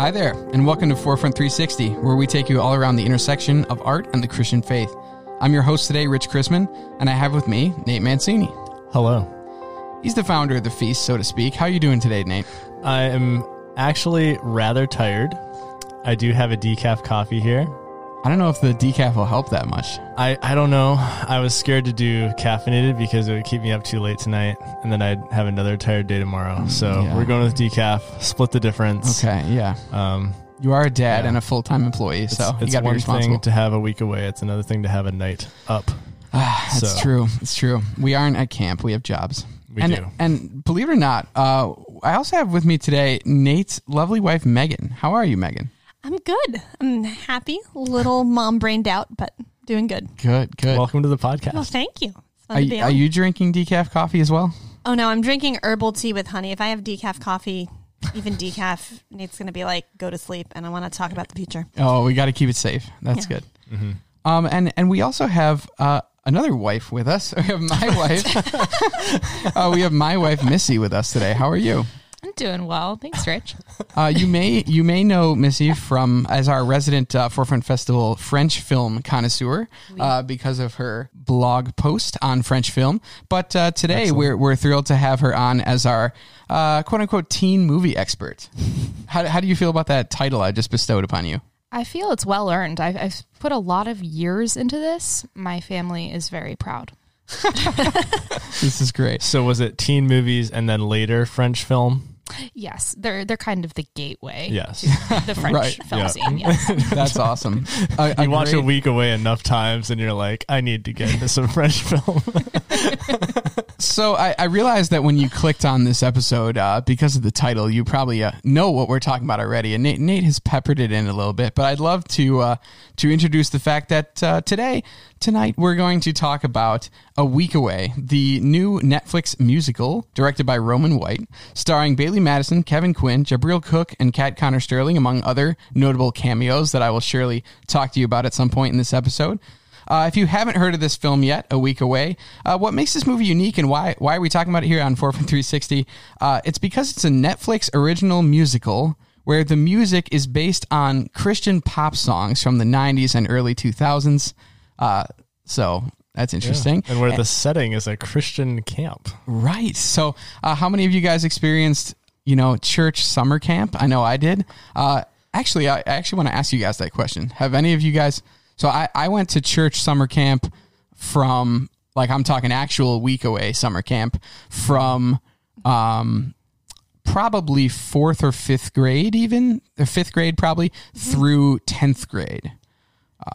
Hi there, and welcome to Forefront 360, where we take you all around the intersection of art and the Christian faith. I'm your host today, Rich Chrisman, and I have with me Nate Mancini. Hello. He's the founder of the feast, so to speak. How are you doing today, Nate? I am actually rather tired. I do have a decaf coffee here. I don't know if the decaf will help that much. I, I don't know. I was scared to do caffeinated because it would keep me up too late tonight, and then I'd have another tired day tomorrow. So Mm, yeah. we're going with decaf. Split the difference. Okay, yeah. Um, You are a dad Yeah. and a full time employee, it's, so you it's got to be one responsible. thing to have a week away. It's another thing to have a night up. Ah, that's so- true. It's true. We aren't at camp. We have jobs. We and, do. And believe it or not, uh, I also have with me today Nate's lovely wife, Megan. How are you, Megan? I'm good. I'm happy. Little mom brained out, but doing good. Good, good. Welcome to the podcast. Well, thank you. Are, you, are you drinking decaf coffee as well? Oh no, I'm drinking herbal tea with honey. If I have decaf coffee, even decaf, Nate's gonna be like, go to sleep, and I want to talk about the future. Oh, we got to keep it safe. That's Yeah. good. Mm-hmm. Um, and and we also have uh, another wife with us. We have my wife. uh, we have my wife Missy with us today. How are you? I'm doing well. Thanks, Rich. Uh, you may you may know Missy from as our resident uh, Forefront Festival French film connoisseur uh, because of her blog post on French film. But uh, today we're we're thrilled to have her on as our uh, quote unquote teen movie expert. How how do you feel about that title I just bestowed upon you? I feel it's well earned. I've, I've put a lot of years into this. My family is very proud. This is great. So was it teen movies and then later French film? Yes, they're they're kind of the gateway Yes. to the French Right, film yeah. scene. Yes. That's awesome. A, a You watch a week away enough times and you're like, I need to get into some French film. So I, I realized that when you clicked on this episode, uh, because of the title, you probably uh, know what we're talking about already, and Nate, Nate has peppered it in a little bit. But I'd love to uh, to introduce the fact that uh, today, tonight, we're going to talk about A Week Away, the new Netflix musical directed by Roman White, starring Bailee Madison, Kevin Quinn, Jahbril Cook, and Kat Conner Sterling, among other notable cameos that I will surely talk to you about at some point in this episode. Uh, if you haven't heard of this film yet, A Week Away, uh, what makes this movie unique and why why are we talking about it here on Forefront 360? Uh, it's because it's a Netflix original musical where the music is based on Christian pop songs from the 90s and early 2000s. Uh, so that's interesting. and where the setting is a Christian camp. Right. So, uh, how many of you guys experienced, you know, church summer camp? I know I did. Uh, actually, I, I actually want to ask you guys that question. Have any of you guys? So, I, I went to church summer camp from, like, I'm talking actual week away summer camp from, um, probably fourth or fifth grade, even or fifth grade, probably through tenth grade.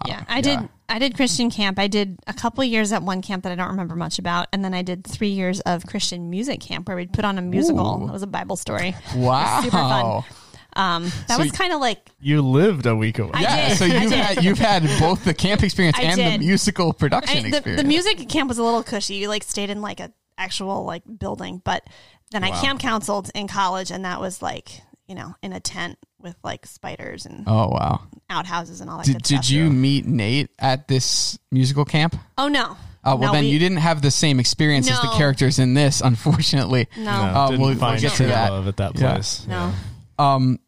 yeah, I yeah. did. I did Christian camp. I did a couple years at one camp that I don't remember much about, and then I did three years of Christian music camp where we'd put on a musical. Ooh. It was a Bible story. Wow. super fun. Um, that So was kind of like You lived a week away. I Yeah, did. so you've had you've had both the camp experience I and the musical production I, the, experience. the music camp was a little cushy. You like stayed in like a actual like building, but then I camp counseled in college, and that was like you know in a tent with like spiders and Oh wow! outhouses and all that. Did, good did stuff. you meet Nate at this musical camp? Oh no. Oh well, No, then we- you didn't have the same experience as the characters in this, unfortunately. No. No, Uh, didn't we'll- we'll find get to true that. love at that Yeah. place. No. Um,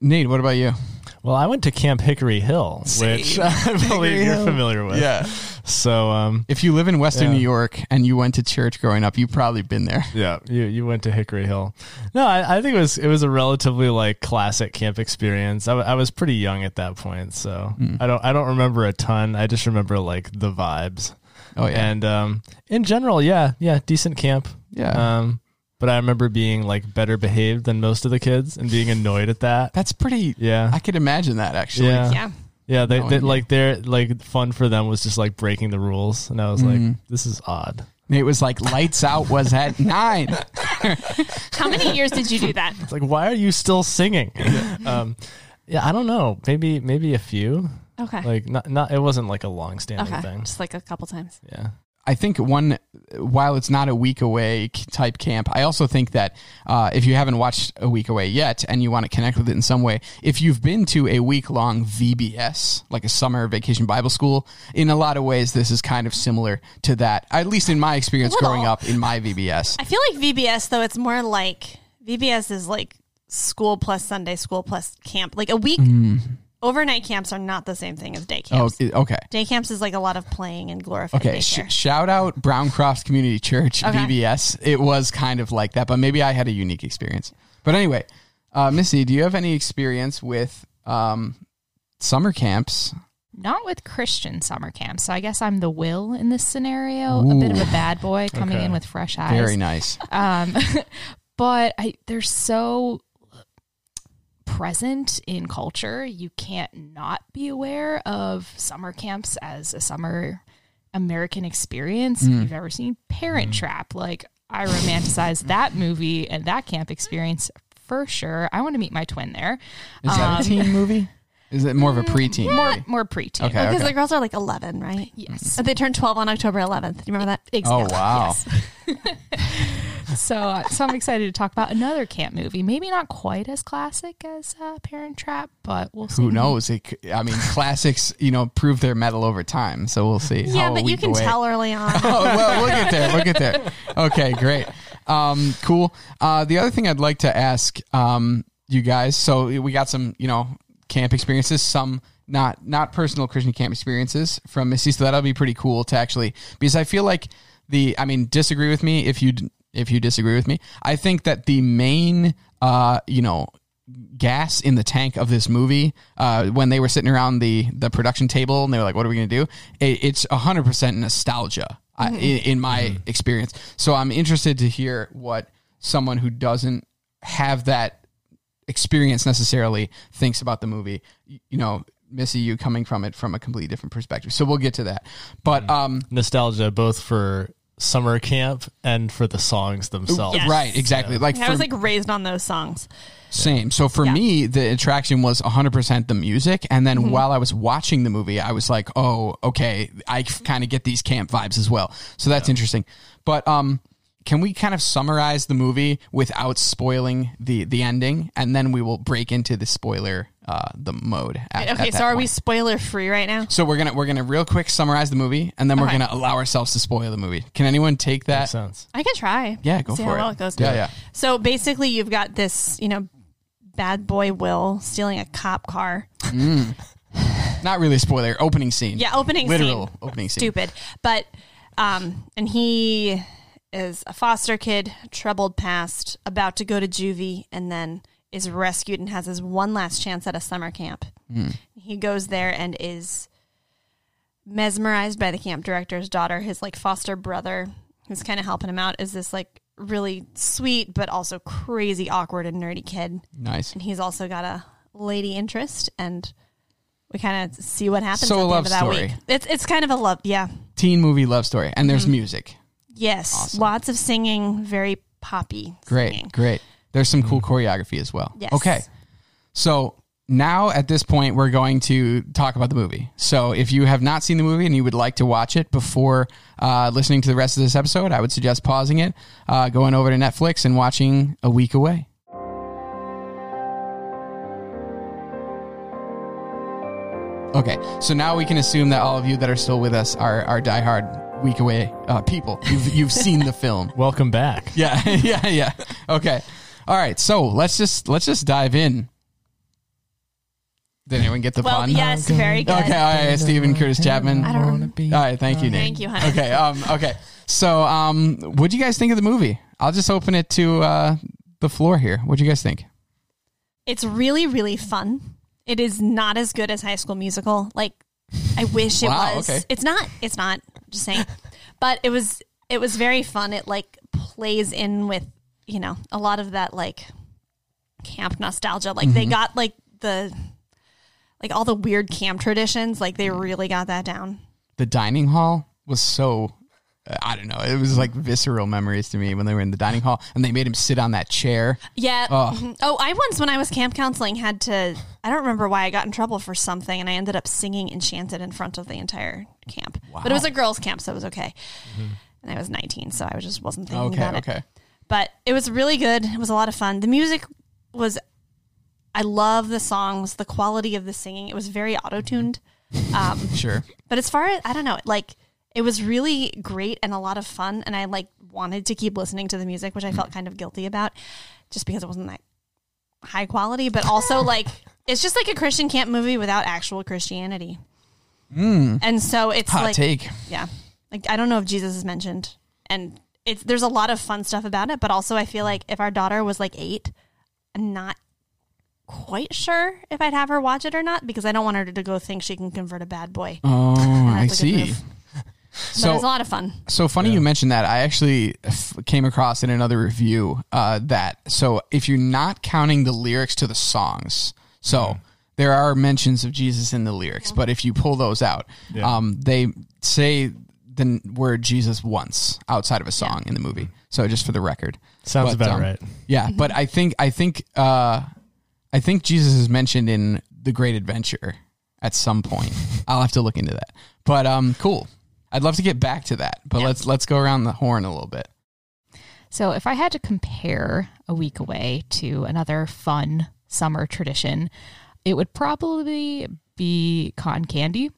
Nate, what about you? Well, I went to Camp Hickory Hill, which I Hickory believe you're Hill. familiar with. Yeah. So, um, If you live in Western Yeah. New York and you went to church growing up, you've probably been there. yeah, you you went to Hickory Hill. No, I, I think it was it was a relatively like classic camp experience. I, was pretty young at that point, so Hmm. I don't I don't remember a ton. I just remember like the vibes. Oh yeah, And um, in general, yeah, yeah, decent camp. yeah. Um, but I remember being like better behaved than most of the kids and being annoyed at that. That's pretty. Yeah. I could imagine that actually. Yeah. Yeah. Yeah, they, No they like their like fun for them was just like breaking the rules, and I was Mhm. like, this is odd. It was like, "Lights out" was at nine. How many years did you do that? It's like, why are you still singing? um, yeah, I don't know. Maybe maybe a few. Okay. Like not not. It wasn't like a long standing okay. thing. Just like a couple times. Yeah. I think one, while it's not a week away type camp, I also think that uh, if you haven't watched a week away yet and you want to connect with it in some way, if you've been to a week long VBS, like a summer vacation Bible school, in a lot of ways, this is kind of similar to that, at least in my experience growing up in my VBS. I feel like VBS though it's more like VBS is like school plus Sunday school plus camp. Like a week overnight camps are not the same thing as day Oh, camps. i- okay. Day camps is like a lot of playing and glorified Okay, sh- shout out Brown Cross Community Church, Okay. VBS. It was kind of like that, but maybe I had a unique experience. But anyway, uh, Missy, do you have any experience with um, summer camps? Not with Christian summer camps. So I guess I'm the will in this scenario, a bit of a bad boy coming Okay. in with fresh eyes. Very nice. Um, but I, they're so present in culture. You can't not be aware of summer camps as a summer American experience. Mm. If you've ever seen Parent mm. Trap, like I romanticize that movie and that camp experience for sure. I want to meet my twin there. Is that a um, teen movie? Is it more of a mm, preteen More movie? more preteen. Okay. Because the girls are like 11, right? Yes. They turned 12 on October 11th. Do you remember that? Oh Exactly. wow! So, uh, so I'm excited to talk about another camp movie. Maybe not quite as classic as uh, Parent Trap, but we'll see. Who knows? It, c- I mean, classics, you know, prove their mettle over time. So we'll see. Yeah, but you can away- tell early on. oh, well, we'll get there. We'll get there. Okay, great. Um, cool. Uh, the other thing I'd like to ask um, you guys. So we got some, you know, camp experiences. Some not not personal Christian camp experiences from Missy. So that'll be pretty cool to actually because I feel like the. I mean, disagree with me if you if you disagree with me. I think that the main, uh, you know, gas in the tank of this movie uh, when they were sitting around the the production table and they were like, "What are we going to do?" It, it's hundred percent nostalgia I, in, in my experience. So I'm interested to hear what someone who doesn't have that experience necessarily thinks about the movie. You know, Missy, you coming from it from a completely different perspective. So we'll get to that. But um, Nostalgia both for summer camp and for the songs themselves. Yes. right, exactly. Like I for was like raised on those songs. Same. So for me, the attraction was 100% the music. And then while I was watching the movie, I was like, oh, okay, I kind of get these camp vibes as well. So that's interesting. But um, can we kind of summarize the movie without spoiling the, the ending? And then we will break into the spoiler uh, the mode. At, Okay, at so that are we spoiler free right now? So we're gonna we're gonna real quick summarize the movie, and then we're Okay. gonna allow ourselves to spoil the movie. Can anyone take that? Makes sense. I can try. Yeah, go See for how it. well it goes. Yeah, yeah. So basically, you've got this, you know, bad boy Will stealing a cop car. Not really a spoiler. Opening scene. Yeah, opening Literal scene. opening scene. Stupid, but um, and he is a foster kid, troubled past, about to go to juvie, and then is rescued and has his one last chance at a summer camp. He goes there and is mesmerized by the camp director's daughter, his like foster brother, who's kind of helping him out, is this like really sweet but also crazy awkward and nerdy kid. Nice. And he's also got a lady interest and we kind of see what happens So at a the love end of that story. week. It's it's kind of a love, yeah. Teen movie love story, and Mm-hmm. there's music. Yes, Awesome. lots of singing, very poppy. Great, singing. great. There's some cool choreography as well. Yes. Okay. So now at this point, we're going to talk about the movie. So if you have not seen the movie and you would like to watch it before uh, listening to the rest of this episode, I would suggest pausing it, uh, going over to Netflix and watching A Week Away. Okay, so now we can assume that all of you that are still with us are, are diehard Week Away uh, people. You've, you've seen the film. Welcome back. Yeah, yeah, yeah. Okay. All right. So let's just let's just dive in. Did anyone get the Well, pun? yes, very good. Okay. All right. Steven Curtis Chapman. I don't want to be. All right. Thank you, Nate. Thank you, honey. Okay. Um. Okay. So, um, what do you guys think of the movie? I'll just open it to uh the floor here. What do you guys think? It's really, really fun. It is not as good as High School Musical. Like, I wish it Wow, was. okay. It's not. It's not. Just saying. but it was. It was very fun. It like plays in with you know a lot of that like camp nostalgia. Like Mm-hmm. they got like the like all the weird camp traditions. Like they really got that down. The dining hall was so. I don't know. It was like visceral memories to me when they were in the dining hall and they made him sit on that chair. Yeah. Oh. mhm. Oh, I once when I was camp counseling had to. I don't remember why I got in trouble for something, and I ended up singing "Enchanted" in front of the entire camp. Wow. But it was a girls' camp, so it was okay. And I was 19, so I just wasn't thinking Okay. about it. Okay. But it was really good. It was a lot of fun. The music was. I love the songs, the quality of the singing. It was very auto tuned. Um, Sure. but as far as I don't know, like it was really great and a lot of fun, and I like wanted to keep listening to the music, which I felt kind of guilty about, just because it wasn't that high quality, but also like it's just like a Christian camp movie without actual Christianity. Hmm. And so it's Hot like take. yeah, like I don't know if Jesus is mentioned, and it's there's a lot of fun stuff about it, but also I feel like if our daughter was like eight, I'm not quite sure if I'd have her watch it or not because I don't want her to go think she can convert a bad boy. Oh, I That's a good see. move. But So it's a lot of fun. So funny you mentioned that. I actually f- came across in another review uh, that so if you're not counting the lyrics to the songs, so there are mentions of Jesus in the lyrics, but if you pull those out, Yeah. um, they say the n- word Jesus once outside of a song in the movie. So just for the record, Sounds But, about um, right. Yeah, but I think I think uh, I think Jesus is mentioned in the Great Adventure at some point. I'll have to look into that. But um, cool. I'd love to get back to that, but let's let's go around the horn a little bit. So, if I had to compare a week away to another fun summer tradition, it would probably be cotton candy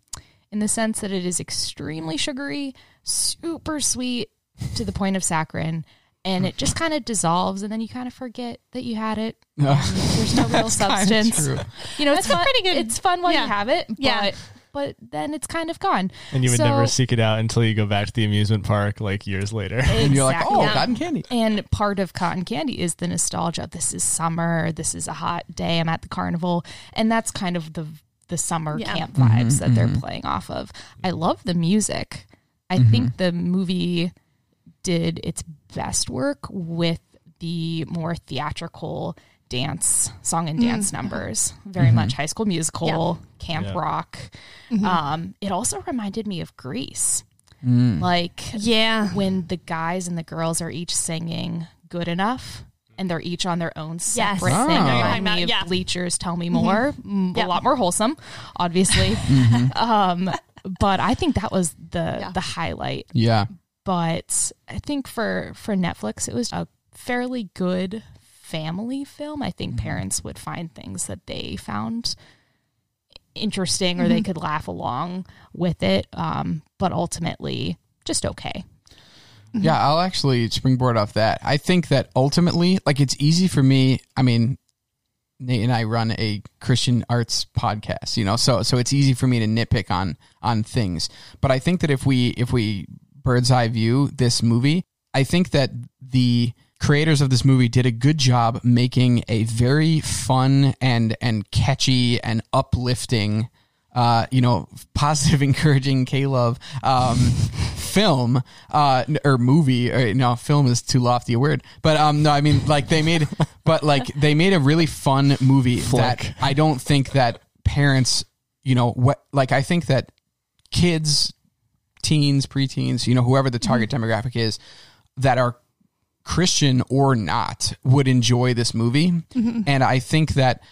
in the sense that it is extremely sugary, super sweet to the point of saccharin, and it just kind of dissolves, and then you kind of forget that you had it. and there's no real substance. true. You know, it's That's a fun. pretty good- It's fun while yeah. you have it, but Yeah. But then it's kind of gone. And you would So- never seek it out until you go back to the amusement park like years later. And you're like, oh, Yeah. cotton candy. And part of cotton candy is the nostalgia. This is summer. This is a hot day. I'm at the carnival, and that's kind of the the summer Yeah. camp mm-hmm, vibes that they're mm-hmm. playing off of. I love the music. I mm-hmm. think the movie did its best work with the more theatrical dance, song and dance numbers. Very much High School Musical, camp Yeah. rock. Um, it also reminded me of Grease. Like Yeah. when the guys and the girls are each singing good enough and they're each on their own separate Oh. thing. I know you're Remind talking me of yeah. Bleachers Tell Me More. Mm, Yeah. A lot more wholesome, obviously. um, but I think that was the Yeah. the highlight. Yeah. But I think for for Netflix, it was a fairly good family film. I think mm-hmm. parents would find things that they found interesting or they mm-hmm. could laugh along with it. Um, but ultimately, just okay. Yeah, mm-hmm. I'll actually springboard off that. I think that ultimately, like, it's easy for me. I mean, Nate and I run a Christian arts podcast, you know, so so it's easy for me to nitpick on on things. But I think that if we if we bird's eye view this movie, I think that the creators of this movie did a good job making a very fun and and catchy and uplifting uh, you know, positive, encouraging K Love um, film uh, or movie. Or, no, film is too lofty a word, but um, no, I mean like they made, but like they made a really fun movie that I don't think that parents, you know, what like I think that kids, teens, preteens, you know, whoever the target demographic is, that are Christian or not would enjoy this movie. Mm-hmm. And I think that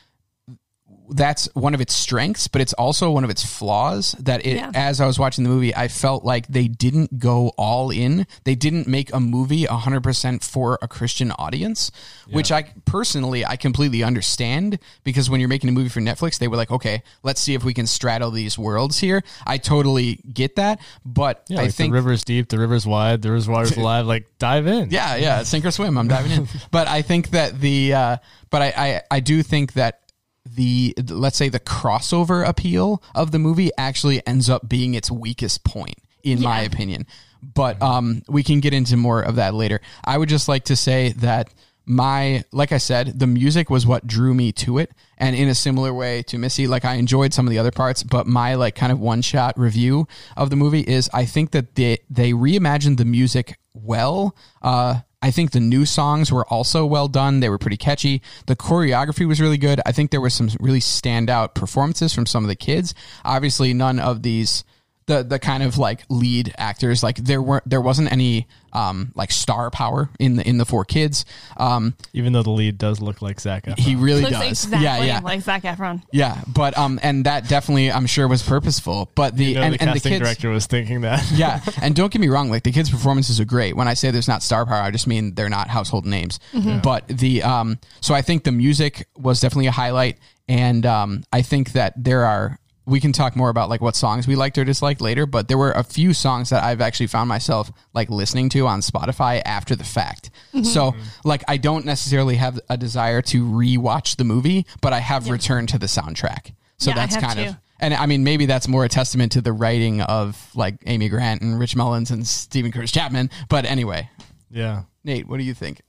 that's one of its strengths, but it's also one of its flaws. That it, Yeah. as I was watching the movie, I felt like they didn't go all in. They didn't make a movie 100% for a Christian audience, which I personally, I completely understand because when you're making a movie for Netflix, they were like, okay, let's see if we can straddle these worlds here. I totally get that, but Yeah, I like think the river's deep, the river's wide, the river's alive. Like dive in. yeah, yeah, sink or swim. I'm diving in. But I think that the, uh, but I, I, I do think that the, let's say the crossover appeal of the movie actually ends up being its weakest point, in my opinion. But um, we can get into more of that later. I would just like to say that my, like I said, the music was what drew me to it. And in a similar way to Missy, like I enjoyed some of the other parts, but my like kind of one shot review of the movie is I think that they, they reimagined the music well. Uh, I think the new songs were also well done. They were pretty catchy. The choreography was really good. I think there were some really standout performances from some of the kids. Obviously, none of these the the kind of like lead actors like there weren't there wasn't any um like star power in the in the four kids. Um, Even though the lead does look like Zac Efron. he really Looks does. exactly yeah, yeah. like Zac Efron. yeah, but um, and that definitely I'm sure was purposeful. But the you know, and, the and the casting kids, director was thinking that. yeah, and don't get me wrong, like the kids' performances are great. When I say there's not star power, I just mean they're not household names. But the um, so I think the music was definitely a highlight, and um, I think that there are we can talk more about like what songs we liked or disliked later, but there were a few songs that I've actually found myself like listening to on Spotify after the fact. Mm-hmm. So like I don't necessarily have a desire to rewatch the movie, but I have returned to the soundtrack. So Yeah, that's have kind of and I mean maybe that's more a testament to the writing of like Amy Grant and Rich Mullins and Steven Curtis Chapman. But anyway, Yeah. Nate, what do you think?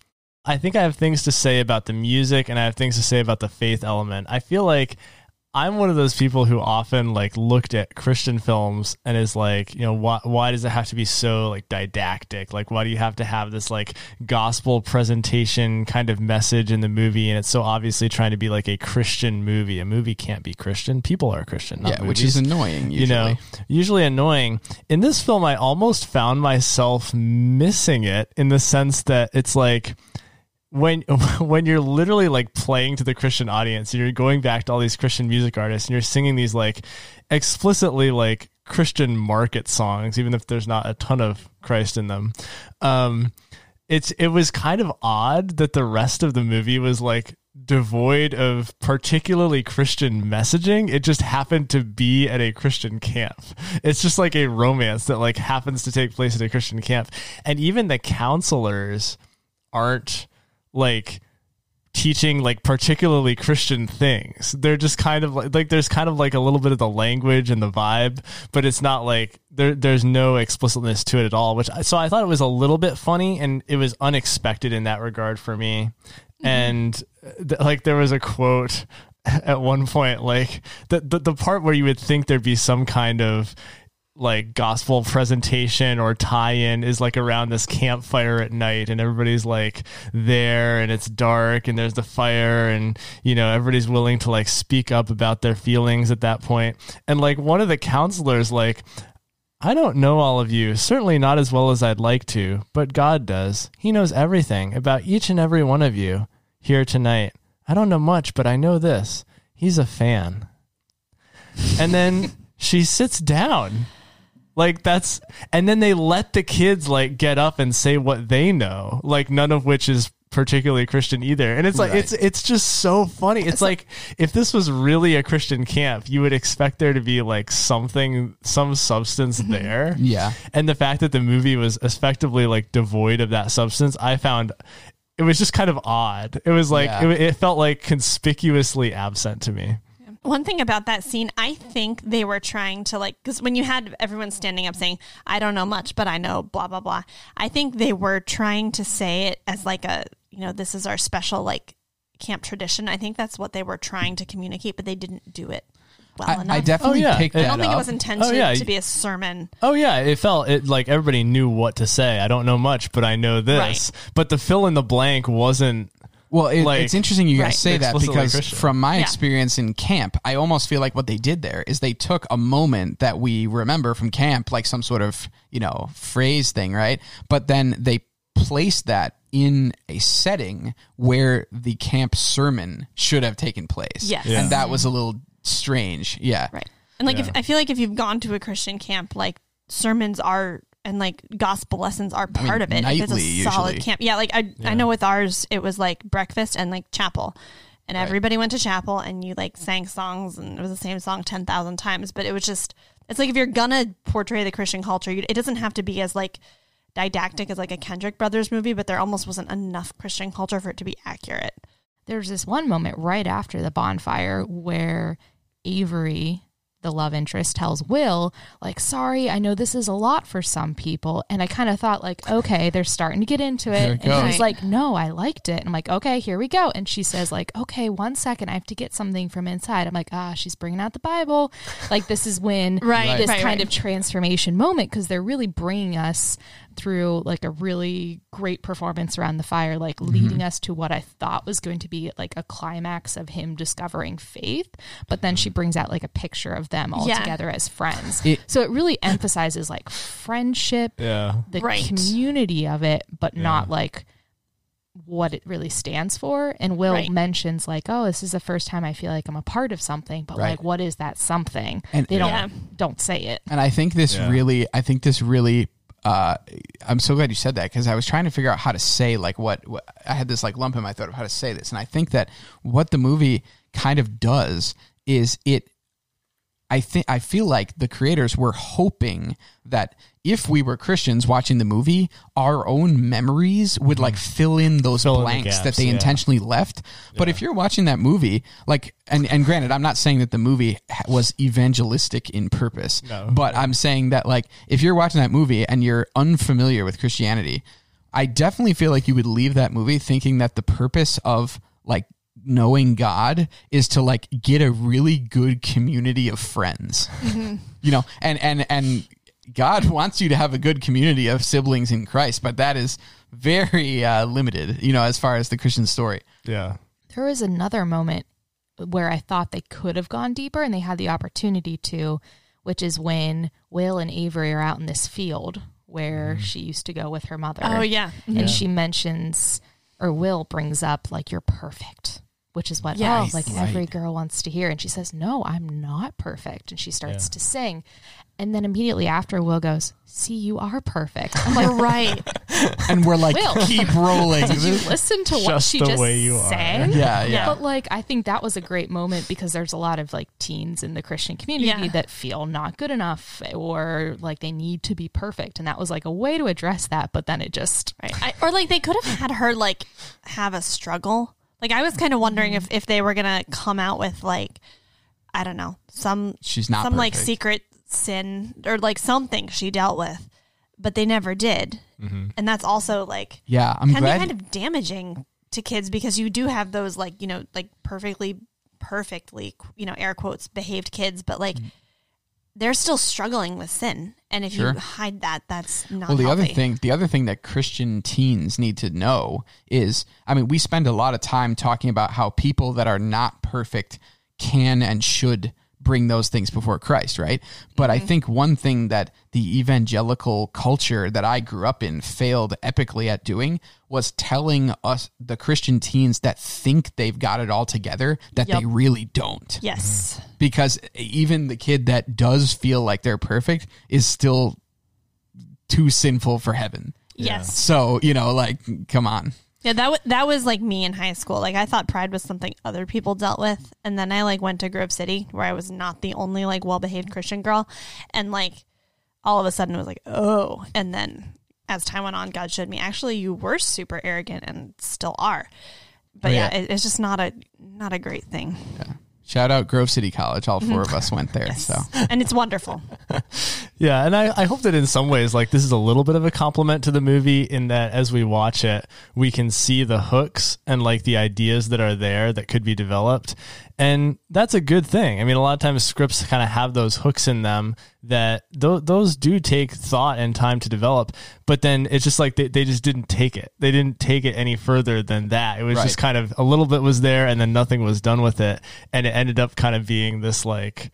I think I have things to say about the music and I have things to say about the faith element. I feel like I'm one of those people who often like looked at Christian films and is like, you know, why why does it have to be so like didactic? Like why do you have to have this like gospel presentation kind of message in the movie and it's so obviously trying to be like a Christian movie. A movie can't be Christian. People are Christian, not yeah, which is annoying usually. you know usually annoying in this film i almost found myself missing it in the sense that it's like when when you're literally like playing to the christian audience you're going back to all these christian music artists and you're singing these like explicitly like christian market songs even if there's not a ton of christ in them um it's it was kind of odd that the rest of the movie was like devoid of particularly Christian messaging. It just happened to be at a Christian camp. It's just like a romance that like happens to take place at a Christian camp. And even the counselors aren't like teaching like particularly Christian things. They're just kind of like like there's kind of like a little bit of the language and the vibe, but it's not like there there's no explicitness to it at all. Which so I thought it was a little bit funny and it was unexpected in that regard for me. Mm-hmm. And th- like there was a quote at one point like the, the the part where you would think there'd be some kind of like gospel presentation or tie-in is like around this campfire at night and everybody's like there and it's dark and there's the fire and you know everybody's willing to like speak up about their feelings at that point and like one of the counselors like I don't know all of you, certainly not as well as I'd like to, but God does. He knows everything about each and every one of you here tonight. I don't know much, but I know this. He's a fan. And then she sits down. Like that's and then they let the kids like get up and say what they know, like none of which is particularly Christian either. And it's like Right. it's it's just so funny. It's like if this was really a Christian camp, you would expect there to be like something some substance mm-hmm. there. Yeah. And the fact that the movie was effectively like devoid of that substance, I found it was just kind of odd. It was like Yeah. it, it felt like conspicuously absent to me. One thing about that scene, I think they were trying to like, because when you had everyone standing up saying, I don't know much, but I know blah, blah, blah. I think they were trying to say it as like a, you know, this is our special like camp tradition. I think that's what they were trying to communicate, but they didn't do it well I, enough. I definitely Oh, yeah. picked I that I don't think up. it was intended Oh, yeah. to be a sermon. Oh yeah, it felt it like everybody knew what to say. I don't know much, but I know this. Right. But the fill in the blank wasn't Well, it, like, it's interesting you guys Right. say that because Christian. from my Yeah. experience in camp, I almost feel like what they did there is they took a moment that we remember from camp, like some sort of, you know, phrase thing, right? But then they placed that in a setting where the camp sermon should have taken place. Yes. Yeah. And that was a little strange. Yeah. Right. And like, if I feel like if you've gone to a Christian camp, like sermons are and like gospel lessons are part of it. If it's a solid usually. camp. Yeah, like I I know with ours it was like breakfast and like chapel. And everybody went to chapel and you like sang songs and it was the same song 10,000 times, but it was just it's like if you're gonna portray the Christian culture, you, it doesn't have to be as like didactic as like a Kendrick Brothers movie, but there almost wasn't enough Christian culture for it to be accurate. There's this one moment right after the bonfire where Avery, the love interest, tells Will, like, sorry, I know this is a lot for some people. And I kind of thought, like, okay, they're starting to get into it. Here And it goes. he's like, no, I liked it. And I'm like, okay, here we go. And she says, like, okay, one second, I have to get something from inside. I'm like, ah, she's bringing out the Bible. Like, this is when Right, this right, kind right. of transformation moment because they're really bringing us through like a really great performance around the fire like mm-hmm. leading us to what i thought was going to be like a climax of him discovering faith but then she brings out like a picture of them all Yeah. together as friends It- so it really emphasizes like friendship yeah. the Right. community of it but not like what it really stands for and will Right. mentions like oh this is the first time i feel like i'm a part of something but Right. like what is that something And- they don't Yeah. don't say it And I think this Yeah. really, I think this really, uh, I'm so glad you said that because I was trying to figure out how to say like what, what I had this like lump in my throat of how to say this, and I think that what the movie kind of does is it. I think I feel like the creators were hoping that if we were Christians watching the movie, our own memories would like mm. fill in those Fill in the blanks that they yeah. intentionally left. But if you're watching that movie, like, and and granted, I'm not saying that the movie was evangelistic in purpose, No. but I'm saying that like if you're watching that movie and you're unfamiliar with Christianity, I definitely feel like you would leave that movie thinking that the purpose of like knowing God is to like get a really good community of friends. Mm-hmm. You know, and and and God wants you to have a good community of siblings in Christ, but that is very uh, limited, you know, as far as the Christian story. Yeah. There was another moment where I thought they could have gone deeper and they had the opportunity to, which is when Will and Avery are out in this field where she used to go with her mother. Oh yeah. And she mentions, or Will brings up, like, you're perfect, which is what, Yes. oh, like Right. every girl wants to hear. And she says, no, I'm not perfect. And she starts to sing. And then immediately after, Will goes, see, you are perfect. I'm like, right. And we're like, Will. keep rolling. did you listen to what Just she the just way you are. sang? yeah, yeah. But like I think that was a great moment because there's a lot of like teens in the Christian community Yeah. that feel not good enough or like they need to be perfect and that was like a way to address that but then it just Right. I, or like they could have had her like have a struggle. Like I was kind of wondering if mm-hmm. if they were gonna come out with like I don't know some She's not some like secret sin or like something she dealt with, but they never did. Mm-hmm. And that's also like Yeah, I'm can be kind of damaging to kids because you do have those like you know like perfectly perfectly you know air quotes behaved kids, but like. Mm. They're still struggling with sin, and if Sure. you hide that, that's not. well, the other thing, the other thing that Christian teens need to know is, I mean, we spend a lot of time talking about how people that are not perfect can and should bring those things before Christ, right? But I mm-hmm. think one thing that the evangelical culture that I grew up in failed epically at doing was telling us the Christian teens that think they've got it all together that Yep. they really don't. Yes. because even the kid that does feel like they're perfect is still too sinful for heaven. Yes. So, you know, like come on. Yeah, that w- that was like me in high school. Like I thought pride was something other people dealt with, and then I like went to Grove City where I was not the only like well behaved Christian girl, and like all of a sudden it was like oh, and then as time went on, God showed me actually you were super arrogant and still are, but Oh, yeah, yeah. it, it's just not a not a great thing, Shout out Grove City College. All four of mm-hmm. us went there. So and it's wonderful. Yeah, and I, I hope that in some ways, like this is a little bit of a compliment to the movie in that as we watch it, we can see the hooks and like the ideas that are there that could be developed. And that's a good thing. I mean, a lot of times scripts kind of have those hooks in them that th- those do take thought and time to develop, but then it's just like they, they just didn't take it. They didn't take it any further than that. It was Right. just kind of a little bit was there and then nothing was done with it. And it ended up kind of being this like,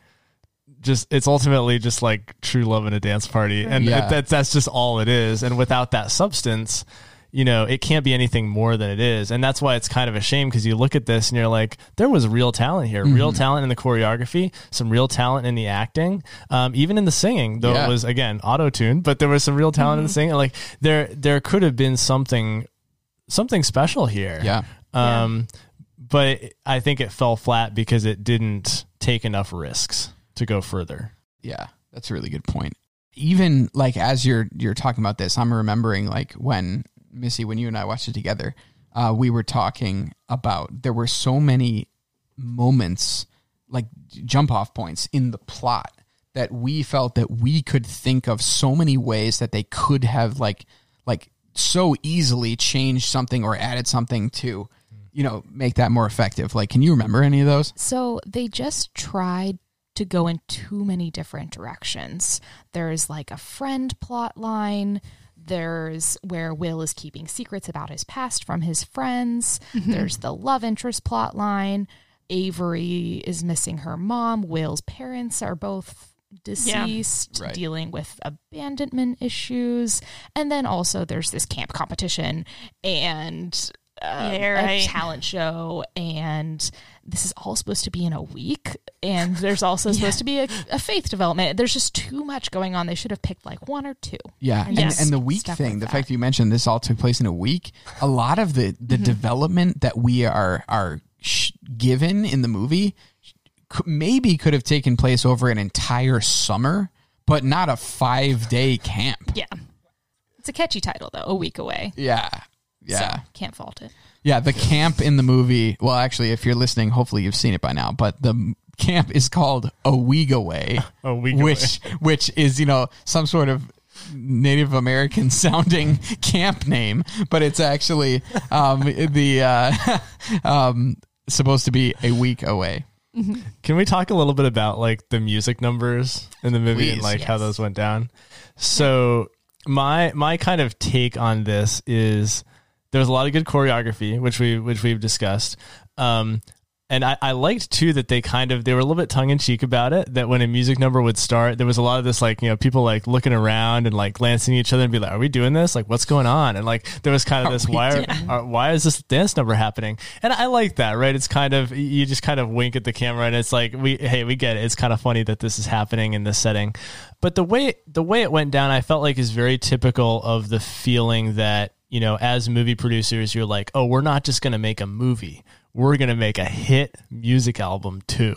just it's ultimately just like true love in a dance party and Yeah. it, that's that's just all it is and without that substance you know it can't be anything more than it is and that's why it's kind of a shame because you look at this and you're like there was real talent here Mm-hmm. real talent in the choreography some real talent in the acting um, even in the singing though Yeah. it was again auto-tuned but there was some real talent in the singing like there there could have been something something special here yeah. um, but I think it fell flat because it didn't take enough risks to go further. Yeah, that's a really good point. Even like as you're you're talking about this, I'm remembering like when Missy, when you and I watched it together, uh, we were talking about there were so many moments, like jump off points in the plot that we felt that we could think of so many ways that they could have like like so easily changed something or added something to you know make that more effective like can you remember any of those So they just tried to go in too many different directions. There's like a friend plot line. There's where Will is keeping secrets about his past from his friends. Mm-hmm. There's the love interest plot line. Avery is missing her mom. Will's parents are both deceased, Right. dealing with abandonment issues. And then also there's this camp competition and um, Yeah, a talent show and this is all supposed to be in a week and there's also supposed to be a, a faith development there's just too much going on they should have picked like one or two Yeah, and, Yes. and the week Stuff thing, like the that. fact you mentioned this all took place in a week, a lot of the the development that we are are sh- given in the movie c- maybe could have taken place over an entire summer, but not a five day camp. Yeah. It's a catchy title though. A week away. Yeah. Yeah. So, can't fault it. Yeah, the camp in the movie. Well, actually, if you're listening, hopefully you've seen it by now. But the camp is called Away, A Week which which is you know some sort of Native American sounding camp name, but it's actually um, the uh, um, supposed to be a week away. Can we talk a little bit about like the music numbers in the movie and Please. like how those went down? So my my kind of take on this is there was a lot of good choreography, which we which we've discussed. Um, and I, I liked too that they kind of they were a little bit tongue in cheek about it. That when a music number would start, there was a lot of this like you know people like looking around and like glancing at each other and be like, "Are we doing this? Like, what's going on?" And like there was kind of this why are, are, why is this dance number happening? And I like that, right? It's kind of you just kind of wink at the camera and it's like we hey we get it. It's kind of funny that this is happening in this setting, but the way the way it went down, I felt like is very typical of the feeling that you know as movie producers you're like, oh, we're not just going to make a movie we're going to make a hit music album too.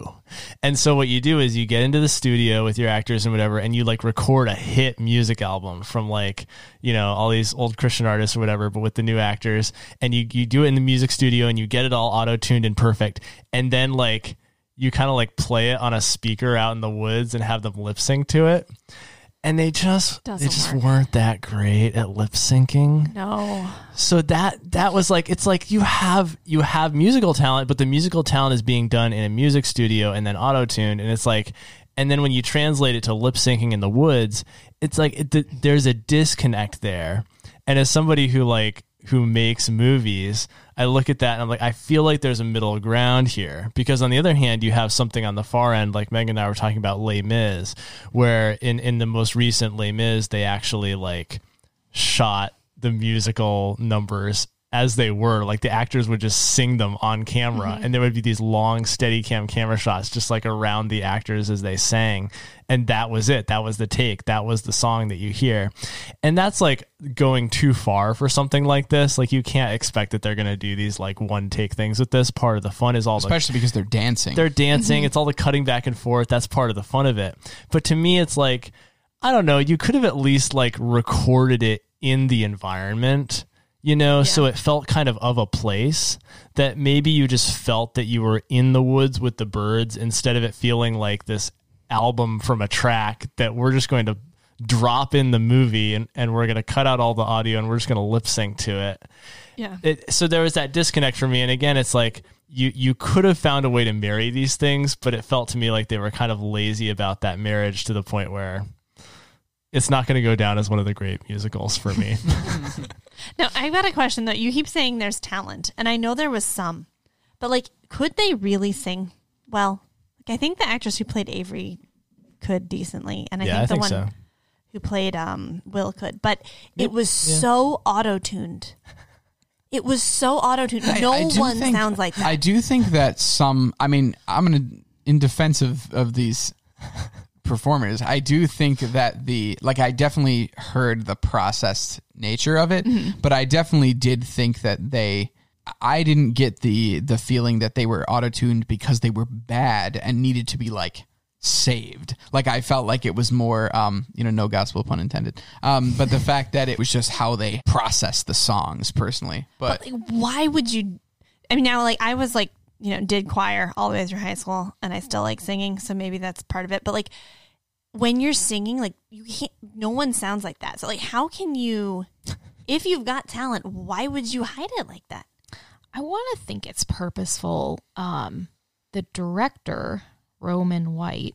And so what you do is you get into the studio with your actors and whatever and you like record a hit music album from like, you know, all these old Christian artists or whatever, but with the new actors and you you do it in the music studio and you get it all auto-tuned and perfect. And then like you kind of like play it on a speaker out in the woods and have them lip sync to it. And they just Doesn't they just work. weren't that great at lip syncing No. so that that was like it's like you have you have musical talent but the musical talent is being done in a music studio and then auto-tuned and it's like and then when you translate it to lip syncing in the woods it's like it, there's a disconnect there and as somebody who like who makes movies i look at that and i'm like i feel like there's a middle ground here. Because on the other hand you have something on the far end like megan and i were talking about les mis where in in the most recent les mis they actually like shot the musical numbers as they were like the actors would just sing them on camera mm-hmm. and there would be these long steady cam camera shots just like around the actors as they sang and that was it that was the take that was the song that you hear and that's like going too far for something like this like you can't expect that they're going to do these like one take things with this part of the fun is all the Especially because they're dancing. they're dancing. Mm-hmm. It's all the cutting back and forth. That's part of the fun of it. But to me, it's like, I don't know, you could have at least like recorded it in the environment, you know, so it felt kind of of a place that maybe you just felt that you were in the woods with the birds instead of it feeling like this album from a track that we're just going to drop in the movie and, and we're going to cut out all the audio and we're just going to lip sync to it. Yeah. it, so there was that disconnect for me and again it's like you you could have found a way to marry these things but it felt to me like they were kind of lazy about that marriage to the point where it's not going to go down as one of the great musicals for me Now, I've got a question though. You keep saying there's talent, and I know there was some, but like, could they really sing well? Like, I think the actress who played Avery could decently, and I yeah think i the think one so who played um, Will could, but Yep, it was yeah. so auto tuned. It was so auto tuned. No I do one think- sounds like that. I do think that some. I mean, I'm gonna in defense of of these performers. I do think that the like I definitely heard the processed nature of it, but I definitely did think that they. I didn't get the the feeling that they were auto tuned because they were bad and needed to be like saved. Like I felt like it was more, um, you know, no gospel pun intended. Um, but the fact that it was just how they processed the songs personally. But like, why would you? I mean, now like I was like, you know, did choir all the way through high school, and I still like singing, so maybe that's part of it. But like, when you're singing, like you can't. No one sounds like that. So like, how can you? If you've got talent, why would you hide it like that? I want to think it's purposeful. Um, the director, Roman White,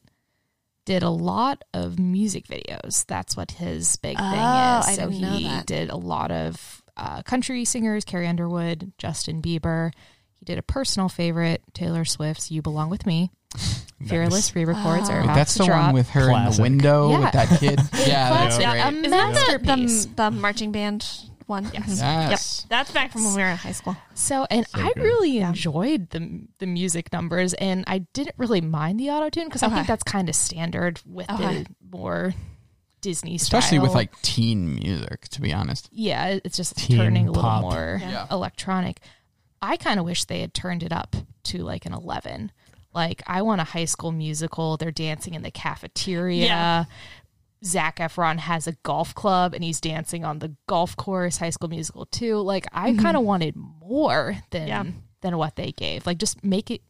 did a lot of music videos. That's what his big Oh, thing I is. So he did a lot of uh, country singers, Carrie Underwood, Justin Bieber. He did a personal favorite, Taylor Swift's "You Belong with Me." Fearless re-records are Oh. about that's to the drop. one with her in the window Yeah. with that kid. Yeah, that's Classic. great. Um, Is that the, masterpiece. the, the marching band one? Yes. Yes. Yep. That's back from when we were in high school. So, and I good. really enjoyed the the music numbers, and I didn't really mind the auto tune because I think that's kind of standard with Okay. the more Disney, Especially with like teen music, to be honest. yeah, it's just Teen turning a little pop. more Yeah. electronic. I kind of wish they had turned it up to like an eleven. Like, I want a high school musical. They're dancing in the cafeteria. Yeah. Zac Efron has a golf club and he's dancing on the golf course, high school musical too. Like, I mm-hmm. kind of wanted more than Yeah. than what they gave. Like, just make it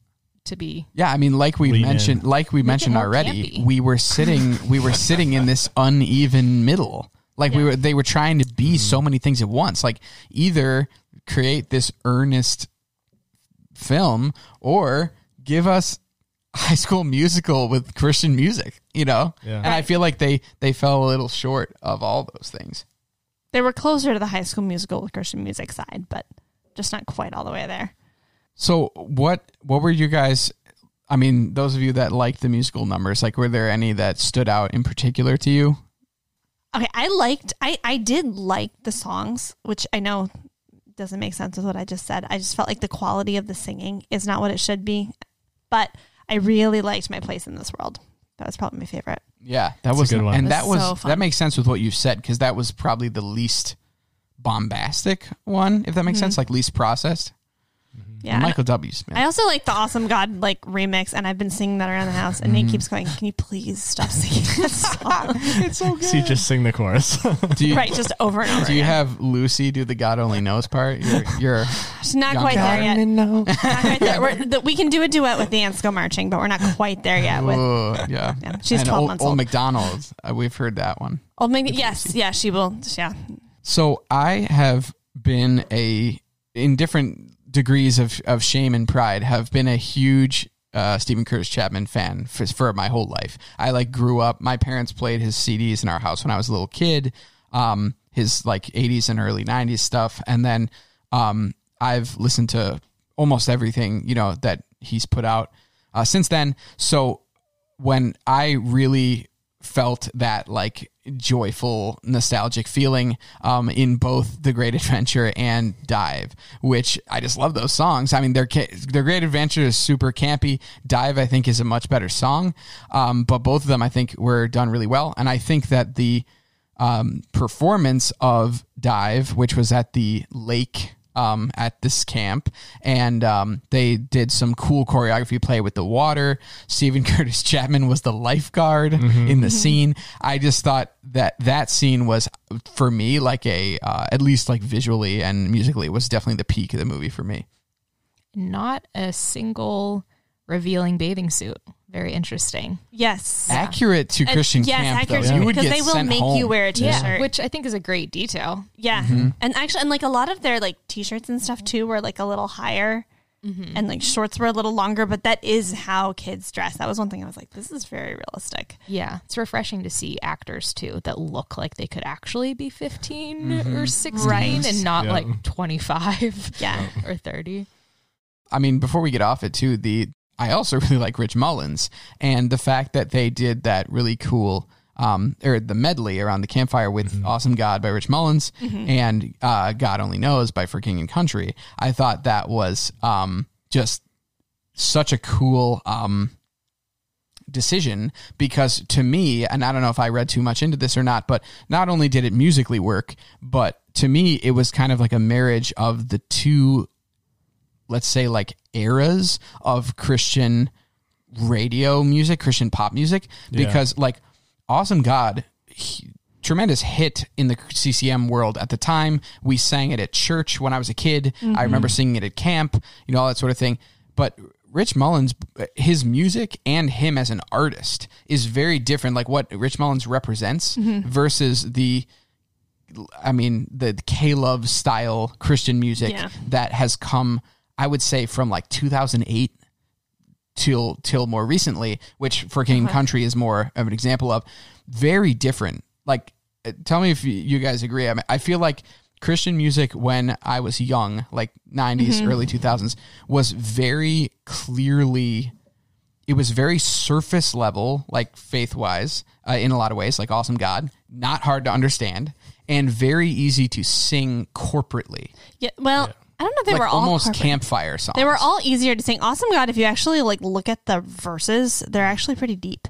to be Yeah, I mean, like we Lean mentioned, in. like we mentioned already, campy. we were sitting, we were sitting in this uneven middle. Like we were, they were trying to be mm-hmm. so many things at once. Like either create this earnest film or give us high school musical with Christian music. You know, Yeah. and I feel like they they fell a little short of all those things. They were closer to the high school musical with Christian music side, but just not quite all the way there. So what what were you guys I mean, those of you that liked the musical numbers, like were there any that stood out in particular to you? Okay, I liked I I did like the songs, which I know doesn't make sense with what I just said. I just felt like the quality of the singing is not what it should be. But I really liked My Place in This World. That was probably my favorite. Yeah, that That's a was good one. and that was so that makes sense with what you said because that was probably the least bombastic one, if that makes mm-hmm. sense, like least processed. Yeah. Michael W's. Man. I also like the Awesome God like remix, and I've been singing that around the house. And Nate keeps going, "Can you please stop singing that song?" it's so good. So you just sing the chorus. Do you, right, just over and over. do you again. have Lucy do the God only knows part? You're, you're It's not Young quite there yet. no. Not quite there. We're, the, we can do a duet with the ants go marching, but we're not quite there yet. With oh, yeah. Yeah, she's and 12 old, months old old. McDonald's. Uh, we've heard that one. old Mag- yes, yeah, she will. Yeah, So I have been a in different degrees of, of shame and pride have been a huge uh, Steven Curtis Chapman fan for, for my whole life. I like grew up. My parents played his CDs in our house when I was a little kid. Um, his like 80s and early 90s stuff, and then um, I've listened to almost everything you know that he's put out uh, since then. So when I really felt that like joyful, nostalgic feeling um, in both The Great Adventure and Dive, which I just love those songs. I mean, their their Great Adventure is super campy. Dive, I think, is a much better song, um, but both of them I think were done really well, and I think that the um, performance of Dive, which was at the lake um, at this camp, and um, they did some cool choreography play with the water. Steven Curtis Chapman was the lifeguard in the scene. I just thought that that scene was for me like a uh, at least like visually and musically was definitely the peak of the movie for me. not a single revealing bathing suit. Very interesting. yes, Accurate to And- Christian yes, camp, accurate though. to- You would because get they will sent make home. you wear a t-shirt. Which I think is a great detail. Yeah, Mm-hmm. and actually, and like a lot of their like t-shirts and stuff too were like a little higher, Mm-hmm. and like shorts were a little longer. But that is how kids dress. That was one thing I was like, this is very realistic. Yeah, it's refreshing to see actors too that look like they could actually be 15 Mm-hmm. or 16 Right. and not Yeah. like 25 Yeah, or 30. I mean, before we get off it too, the I also really like Rich Mullins and the fact that they did that really cool um or the medley around the campfire with Awesome God by Rich Mullins and uh God Only Knows by For King and Country. I thought that was um just such a cool um decision because to me and I don't know if I read too much into this or not but not only did it musically work but to me it was kind of like a marriage of the two let's say like eras of Christian radio music, Christian pop music, Yeah. because like Awesome God, he- tremendous hit in the CCM world at the time. We sang it at church when I was a kid. I mm-hmm. remember singing it at camp, you know, all that sort of thing. But Rich Mullins, his music and him as an artist is very different. Like what Rich Mullins represents mm-hmm. versus the I mean, the K Love style Christian music Yeah. that has come, I would say, from like 2008 till till more recently, which for King and Country is more of an example of. Very different. Like, uh, tell me if you- you guys agree. I mean, I feel like Christian music when I was young, like 90s, early 2000s, was very clearly it was very surface level, like faith wise, uh, in a lot of ways, like Awesome God, not hard to understand, and very easy to sing corporately, yeah. Well, I don't know. if They like were all almost corporate. campfire songs. They were all easier to sing. Awesome God, if you actually like look at the verses, they're actually pretty deep